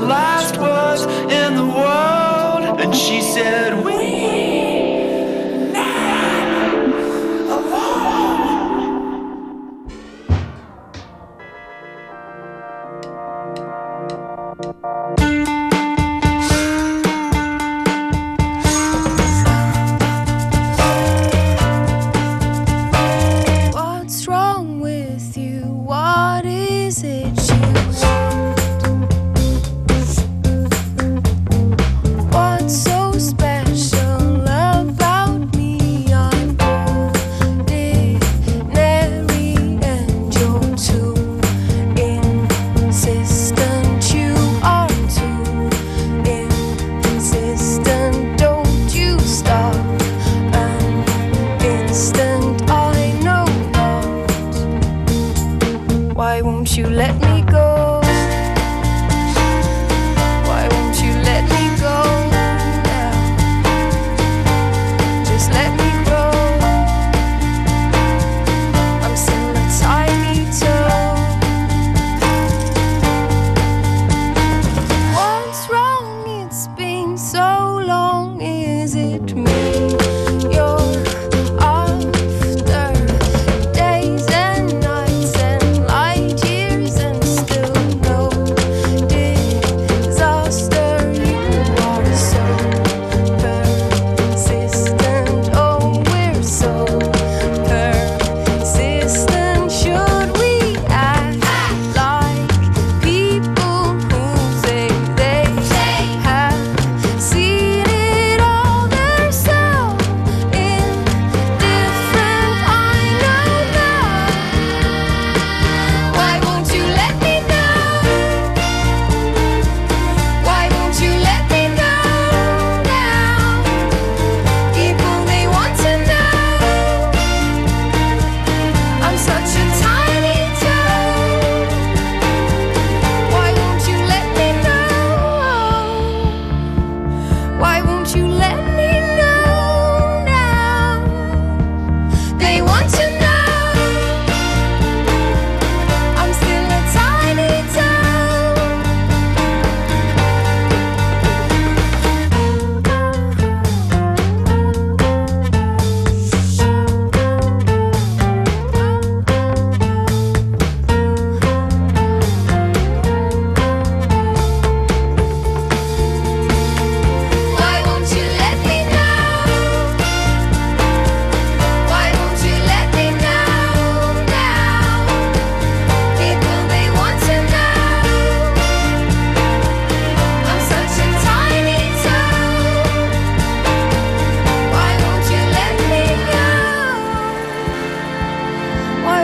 last words in the world, and she said, We.